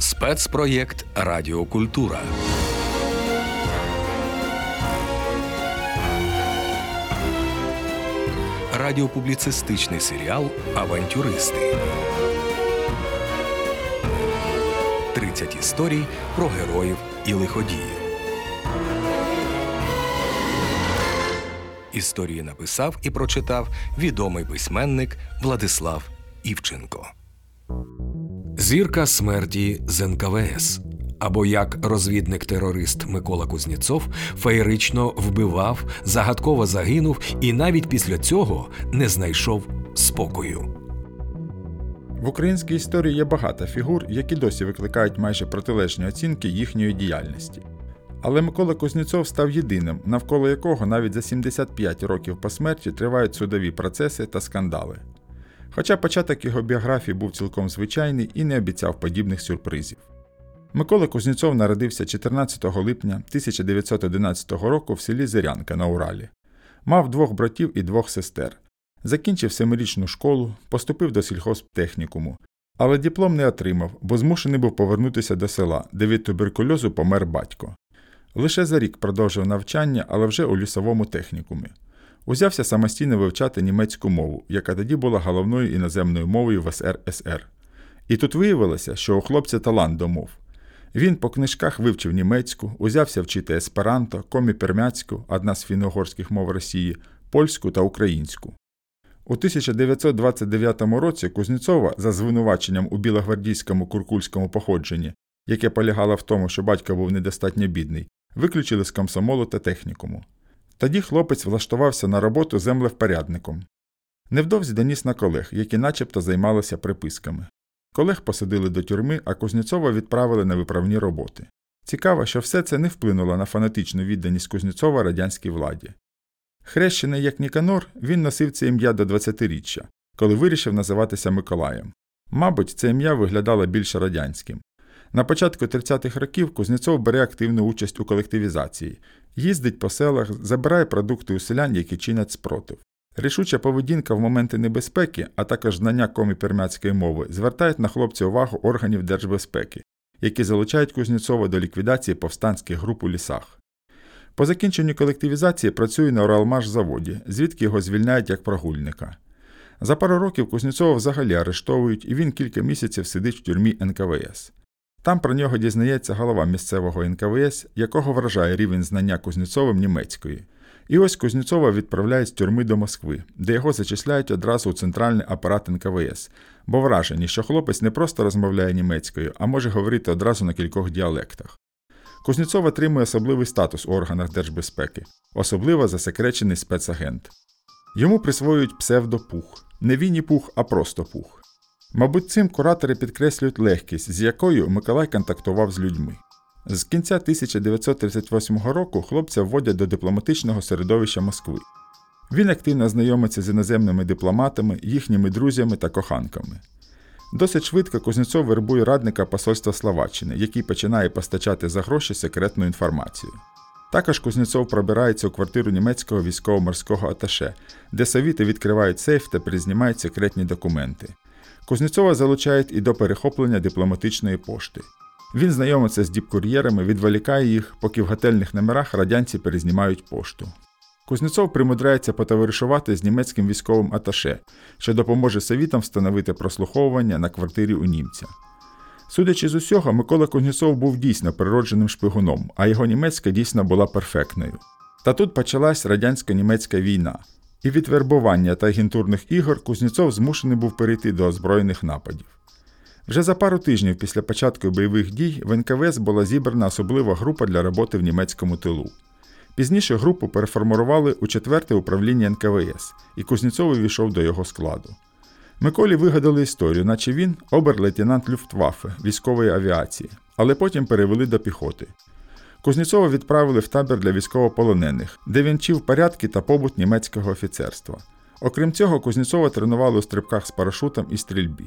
Спецпроєкт Радіокультура. Радіопубліцистичний серіал Авантюристи. 30 історій про героїв і лиходіїв. Історії написав і прочитав відомий письменник Владислав Івченко. Зірка смерті з НКВС. Або як розвідник-терорист Микола Кузнєцов феєрично вбивав, загадково загинув і навіть після цього не знайшов спокою. В українській історії є багато фігур, які досі викликають майже протилежні оцінки їхньої діяльності. Але Микола Кузнєцов став єдиним, навколо якого навіть за 75 років по смерті тривають судові процеси та скандали. Хоча початок його біографії був цілком звичайний і не обіцяв подібних сюрпризів. Микола Кузнєцов народився 14 липня 1911 року в селі Зирянка на Уралі. Мав двох братів і двох сестер. Закінчив семирічну школу, поступив до сільхозтехнікуму, але диплом не отримав, бо змушений був повернутися до села, де від туберкульозу помер батько. Лише за рік продовжив навчання, але вже у лісовому технікумі. Узявся самостійно вивчати німецьку мову, яка тоді була головною іноземною мовою в СРСР. І тут виявилося, що у хлопця талант до мов. Він по книжках вивчив німецьку, узявся вчити есперанто, комі-пермяцьку, одна з фіно-угорських мов Росії, польську та українську. У 1929 році Кузнєцова за звинуваченням у білогвардійському куркульському походженні, яке полягало в тому, що батько був недостатньо бідний, виключили з комсомолу та технікуму. Тоді хлопець влаштувався на роботу землевпорядником. Невдовзі доніс на колег, які начебто займалися приписками. Колег посадили до тюрми, а Кузнєцова відправили на виправні роботи. Цікаво, що все це не вплинуло на фанатичну відданість Кузнєцова радянській владі. Хрещений як Ніканор, він носив це ім'я до 20-річчя, коли вирішив називатися Миколаєм. Мабуть, це ім'я виглядало більш радянським. На початку 30-х років Кузнєцов бере активну участь у колективізації, їздить по селах, забирає продукти у селян, які чинять спротив. Рішуча поведінка в моменти небезпеки, а також знання комі-пермяцької мови звертають на хлопця увагу органів держбезпеки, які залучають Кузнєцова до ліквідації повстанських груп у лісах. По закінченню колективізації працює на Уралмаш-заводі, звідки його звільняють як прогульника. За пару років Кузнєцова взагалі арештовують, і він кілька місяців сидить в тюрмі НКВС. Там про нього дізнається голова місцевого НКВС, якого вражає рівень знання Кузнєцовим німецької. І ось Кузнєцова відправляють з тюрми до Москви, де його зачисляють одразу у центральний апарат НКВС, бо вражені, що хлопець не просто розмовляє німецькою, а може говорити одразу на кількох діалектах. Кузнєцов отримує особливий статус у органах держбезпеки, особливо засекречений спецагент. Йому присвоюють псевдопух, не Вінні пух, а просто пух. Мабуть, цим куратори підкреслюють легкість, з якою Миколай контактував з людьми. З кінця 1938 року хлопця вводять до дипломатичного середовища Москви. Він активно знайомиться з іноземними дипломатами, їхніми друзями та коханками. Досить швидко Кузнєцов вербує радника посольства Словаччини, який починає постачати за гроші секретну інформацію. Також Кузнєцов пробирається у квартиру німецького військово-морського аташе, де совіти відкривають сейф та признімають секретні документи. Кузнєцова залучають і до перехоплення дипломатичної пошти. Він знайомиться з діпкур'єрами, відволікає їх, поки в готельних номерах радянці перезнімають пошту. Кузнєцов примудряється потоваришувати з німецьким військовим аташе, що допоможе совітам встановити прослуховування на квартирі у німця. Судячи з усього, Микола Кузнєцов був дійсно природженим шпигуном, а його німецька дійсно була перфектною. Та тут почалась радянсько-німецька війна, і від вербування та агентурних ігор Кузнєцов змушений був перейти до озброєних нападів. Вже за пару тижнів після початку бойових дій в НКВС була зібрана особлива група для роботи в німецькому тилу. Пізніше групу переформували у четверте управління НКВС, і Кузнєцов увійшов до його складу. Миколі вигадали історію, наче він обер-лейтенант Люфтваффе військової авіації, але потім перевели до піхоти. Кузнєцова відправили в табір для військовополонених, де він вчив порядки та побут німецького офіцерства. Окрім цього, Кузнєцова тренували у стрибках з парашутом і стрільбі.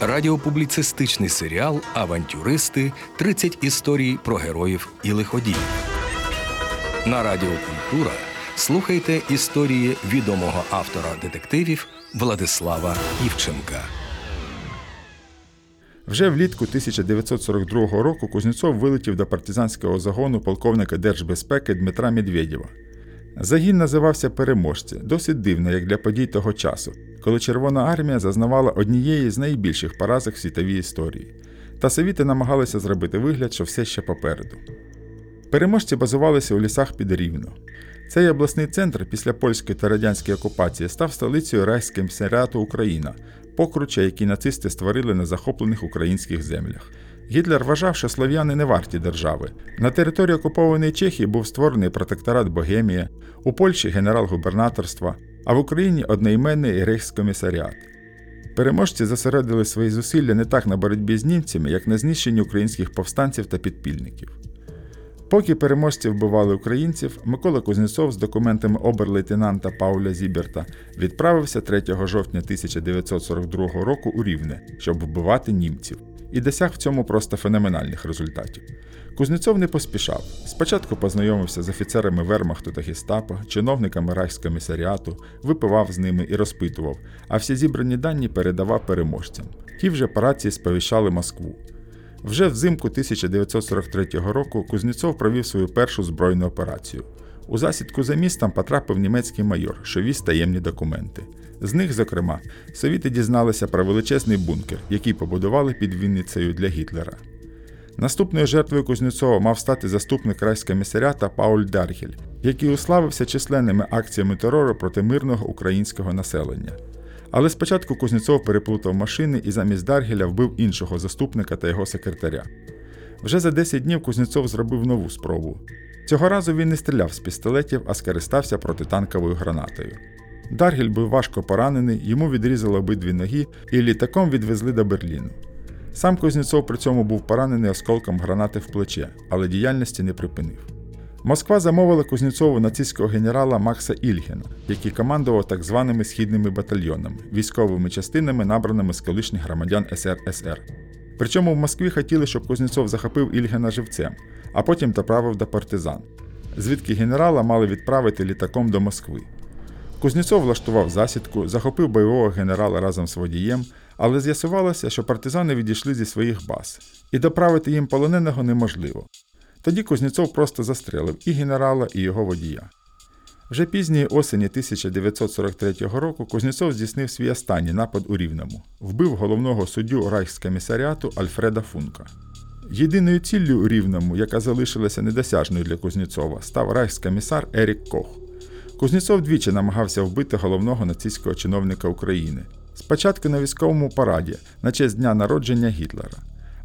Радіопубліцистичний серіал Авантюристи 30 історій про героїв і лиходіїв. На Радіо Культура слухайте історії відомого автора детективів Владислава Івченка. Вже влітку 1942 року Кузнєцов вилетів до партизанського загону полковника держбезпеки Дмитра Медведєва. Загін називався Переможці, досить дивно, як для подій того часу, коли Червона армія зазнавала однієї з найбільших поразок в світовій історії. Та совіти намагалися зробити вигляд, що все ще попереду. Переможці базувалися у лісах під Рівно. Цей обласний центр після польської та радянської окупації став столицею Райськомісаріату Україна, покруча, які нацисти створили на захоплених українських землях. Гітлер вважав, що слов'яни не варті держави. На території окупованої Чехії був створений протекторат Богемія, у Польщі генерал-губернаторства, а в Україні одноіменний рейхскомісаріат. Переможці зосередили свої зусилля не так на боротьбі з німцями, як на знищенні українських повстанців та підпільників. Поки переможці вбивали українців, Микола Кузнєцов з документами обер-лейтенанта Пауля Зіберта відправився 3 жовтня 1942 року у Рівне, щоб вбивати німців, і досяг в цьому просто феноменальних результатів. Кузнєцов не поспішав. Спочатку познайомився з офіцерами Вермахту та Гестапо, чиновниками Райхскомісаріату, випивав з ними і розпитував, а всі зібрані дані передавав переможцям. Ті вже по рації сповіщали Москву. Вже взимку 1943 року Кузнєцов провів свою першу збройну операцію. У засідку за містом потрапив німецький майор, що віз таємні документи. З них, зокрема, совіти дізналися про величезний бункер, який побудували під Вінницею для Гітлера. Наступною жертвою Кузнєцова мав стати заступник райськомісаріата Пауль Даргель, який уславився численними акціями терору проти мирного українського населення. Але спочатку Кузнєцов переплутав машини і замість Даргеля вбив іншого заступника та його секретаря. Вже за 10 днів Кузнєцов зробив нову спробу. Цього разу він не стріляв з пістолетів, а скористався протитанковою гранатою. Даргель був важко поранений, йому відрізали обидві ноги і літаком відвезли до Берліну. Сам Кузнєцов при цьому був поранений осколком гранати в плече, але діяльності не припинив. Москва замовила Кузнєцову нацистського генерала Макса Ільгена, який командував так званими східними батальйонами, військовими частинами, набраними з колишніх громадян СРСР. Причому в Москві хотіли, щоб Кузнєцов захопив Ільгена живцем, а потім доправив до партизан, звідки генерала мали відправити літаком до Москви. Кузнєцов влаштував засідку, захопив бойового генерала разом з водієм, але з'ясувалося, що партизани відійшли зі своїх баз, і доправити їм полоненого неможливо. Тоді Кузнєцов просто застрелив і генерала, і його водія. Вже пізньої осені 1943 року Кузнєцов здійснив свій останній напад у Рівному, вбив головного суддю Райхскомісаріату Альфреда Функа. Єдиною ціллю у Рівному, яка залишилася недосяжною для Кузнєцова, став райхскомісар Ерік Кох. Кузнєцов двічі намагався вбити головного нацистського чиновника України. Спочатку на військовому параді на честь дня народження Гітлера,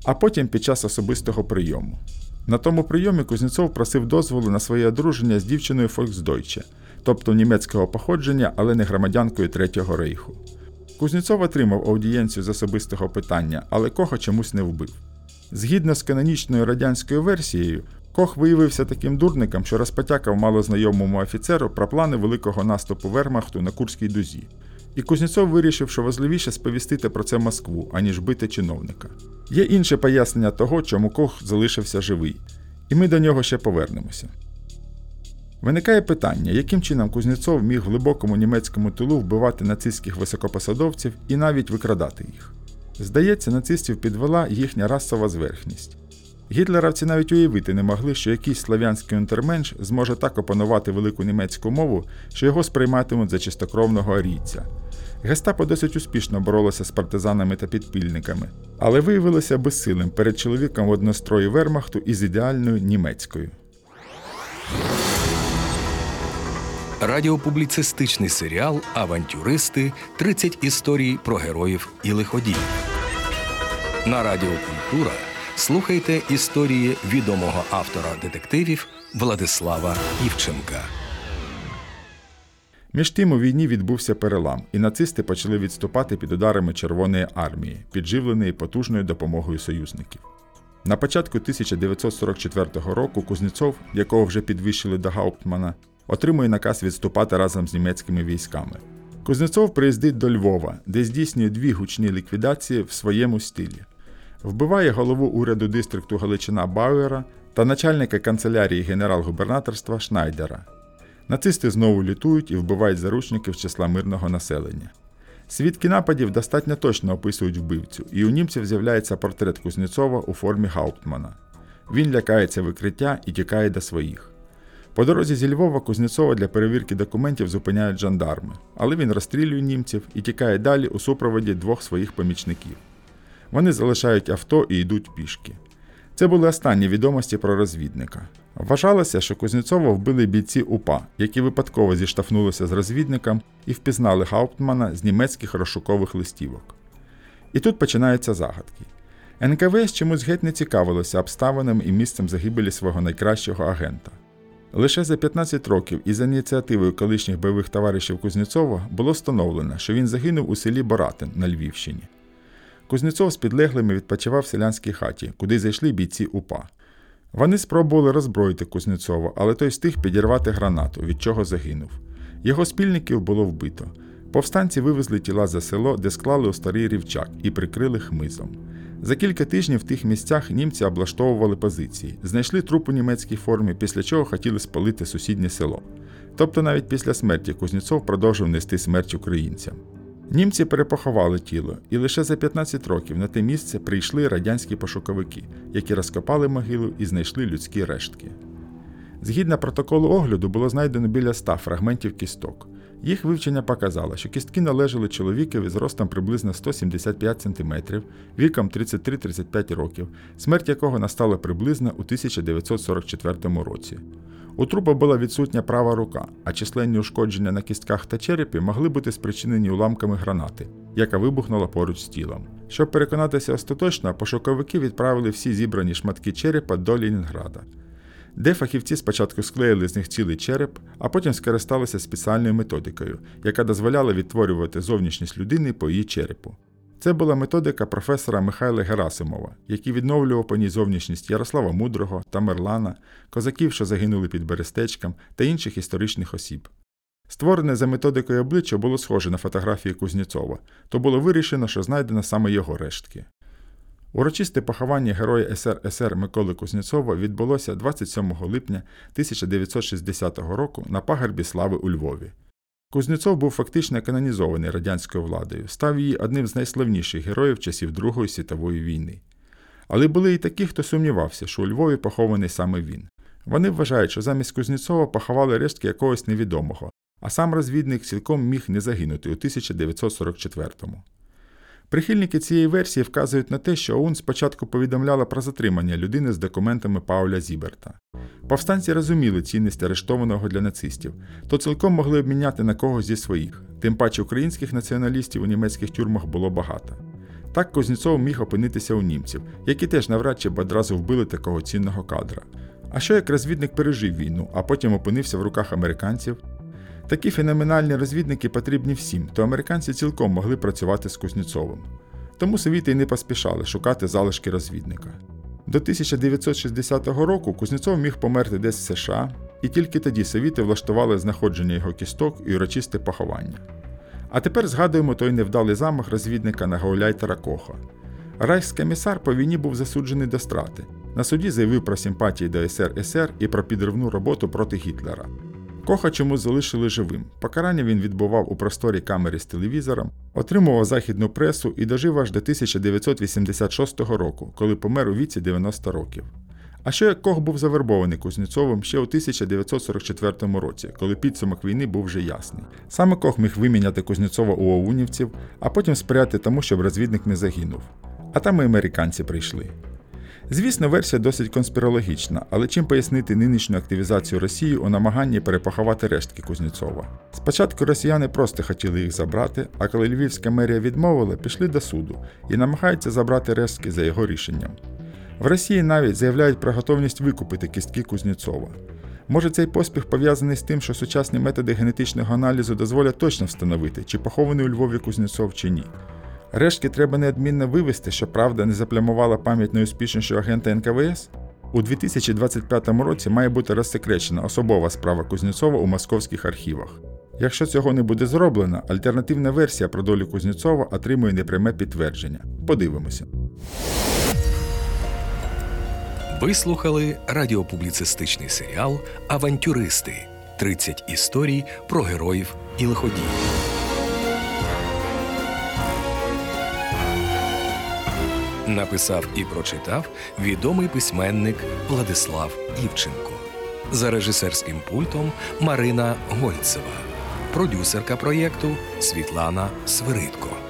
а потім під час особистого прийому. На тому прийомі Кузнєцов просив дозволу на своє одруження з дівчиною Фольксдойче, тобто німецького походження, але не громадянкою Третього рейху. Кузнєцов отримав аудієнцію з особистого питання, але Коха чомусь не вбив. Згідно з канонічною радянською версією, Кох виявився таким дурником, що розпотякав малознайомому офіцеру про плани великого наступу Вермахту на Курській дузі. І Кузнєцов вирішив, що важливіше сповістити про це Москву, аніж бити чиновника. Є інше пояснення того, чому Кох залишився живий, і ми до нього ще повернемося. Виникає питання, яким чином Кузнєцов міг в глибокому німецькому тилу вбивати нацистських високопосадовців і навіть викрадати їх. Здається, нацистів підвела їхня расова зверхність. Гітлеровці навіть уявити не могли, що якийсь слав'янський унтерменш зможе так опанувати велику німецьку мову, що його сприйматимуть за чистокровного арійця. Гестапо досить успішно боролося з партизанами та підпільниками, але виявилося безсилим перед чоловіком в однострої Вермахту із ідеальною німецькою. Радіопубліцистичний серіал Авантюристи 30 історій про героїв і лиходіїв. На Радіо Культура слухайте історії відомого автора детективів Владислава Івченка. Між тим у війні відбувся перелам, і нацисти почали відступати під ударами Червоної армії, підживленої потужною допомогою союзників. На початку 1944 року Кузнєцов, якого вже підвищили до Гауптмана, отримує наказ відступати разом з німецькими військами. Кузнєцов приїздить до Львова, де здійснює дві гучні ліквідації в своєму стилі. Вбиває голову уряду дистрикту Галичина Бауера та начальника канцелярії генерал-губернаторства Шнайдера. Нацисти знову лютують і вбивають заручників з числа мирного населення. Свідки нападів достатньо точно описують вбивцю, і у німців з'являється портрет Кузнєцова у формі Гауптмана. Він лякається викриття і тікає до своїх. По дорозі зі Львова Кузнєцова для перевірки документів зупиняють жандарми, але він розстрілює німців і тікає далі у супроводі двох своїх помічників. Вони залишають авто і йдуть пішки. Це були останні відомості про розвідника. Вважалося, що Кузнєцова вбили бійці УПА, які випадково зіштовхнулися з розвідником і впізнали Гауптмана з німецьких розшукових листівок. І тут починаються загадки. НКВС чомусь геть не цікавилося обставинами і місцем загибелі свого найкращого агента. Лише за 15 років із ініціативою колишніх бойових товаришів Кузнєцова було встановлено, що він загинув у селі Боратин на Львівщині. Кузнєцов з підлеглими відпочивав в селянській хаті, куди зайшли бійці УПА. Вони спробували роззброїти Кузнєцова, але той встиг підірвати гранату, від чого загинув. Його спільників було вбито. Повстанці вивезли тіла за село, де склали у старий рівчак і прикрили хмизом. За кілька тижнів в тих місцях німці облаштовували позиції, знайшли труп у німецькій формі, після чого хотіли спалити сусіднє село. Тобто навіть після смерті Кузнєцов продовжив нести смерть українцям. Німці перепоховали тіло, і лише за 15 років на те місце прийшли радянські пошуковики, які розкопали могилу і знайшли людські рештки. Згідно протоколу огляду, було знайдено біля 100 фрагментів кісток. Їх вивчення показало, що кістки належали чоловікові з ростом приблизно 175 см, віком 33-35 років, смерть якого настала приблизно у 1944 році. У трупа була відсутня права рука, а численні ушкодження на кістках та черепі могли бути спричинені уламками гранати, яка вибухнула поруч з тілом. Щоб переконатися остаточно, пошуковики відправили всі зібрані шматки черепа до Ленінграда, де фахівці спочатку склеїли з них цілий череп, а потім скористалися спеціальною методикою, яка дозволяла відтворювати зовнішність людини по її черепу. Це була методика професора Михайла Герасимова, який відновлював по ній зовнішність Ярослава Мудрого, Тамерлана, козаків, що загинули під Берестечком, та інших історичних осіб. Створене за методикою обличчя було схоже на фотографії Кузнєцова, то було вирішено, що знайдено саме його рештки. Урочисте поховання героя СРСР Миколи Кузнєцова відбулося 27 липня 1960 року на пагорбі слави у Львові. Кузнєцов був фактично канонізований радянською владою, став її одним з найславніших героїв часів Другої світової війни. Але були і такі, хто сумнівався, що у Львові похований саме він. Вони вважають, що замість Кузнєцова поховали рештки якогось невідомого, а сам розвідник цілком міг не загинути у 1944-му. Прихильники цієї версії вказують на те, що ОУН спочатку повідомляла про затримання людини з документами Пауля Зіберта. Повстанці розуміли цінність арештованого для нацистів, то цілком могли обміняти на когось зі своїх, тим паче українських націоналістів у німецьких тюрмах було багато. Так Кузнєцов міг опинитися у німців, які теж навряд чи б одразу вбили такого цінного кадра. А що як розвідник пережив війну, а потім опинився в руках американців? Такі феноменальні розвідники потрібні всім, то американці цілком могли працювати з Кузнєцовим. Тому совіти й не поспішали шукати залишки розвідника. До 1960 року Кузнєцов міг померти десь в США, і тільки тоді совіти влаштували знаходження його кісток і урочисте поховання. А тепер згадуємо той невдалий замах розвідника на Гауляйтера Коха. Райхскомісар по війні був засуджений до страти. На суді заявив про симпатії до СРСР і про підривну роботу проти Гітлера. Коха чомусь залишили живим. Покарання він відбував у просторі камери з телевізором, отримував західну пресу і дожив аж до 1986 року, коли помер у віці 90 років. А як Кох був завербований Кузнєцовим ще у 1944 році, коли підсумок війни був вже ясний. Саме Кох міг виміняти Кузнєцова у оунівців, а потім сприяти тому, щоб розвідник не загинув. А там і американці прийшли. Звісно, версія досить конспірологічна, але чим пояснити нинішню активізацію Росії у намаганні перепоховати рештки Кузнєцова? Спочатку росіяни просто хотіли їх забрати, а коли Львівська мерія відмовила, пішли до суду і намагаються забрати рештки за його рішенням. В Росії навіть заявляють про готовність викупити кістки Кузнєцова. Може цей поспіх пов'язаний з тим, що сучасні методи генетичного аналізу дозволять точно встановити, чи похований у Львові Кузнєцов чи ні. Рештки треба неодмінно вивести, що правда не заплямувала пам'ять найуспішнішого агента НКВС. У 2025 році має бути розсекречена особова справа Кузнєцова у московських архівах. Якщо цього не буде зроблено, альтернативна версія про долю Кузнєцова отримує непряме підтвердження. Подивимося. Ви слухали радіопубліцистичний серіал Авантюристи 30 історій про героїв і лиходіїв. Написав і прочитав відомий письменник Владислав Івченко. За режисерським пультом Марина Гольцева, продюсерка проєкту Світлана Свиридко.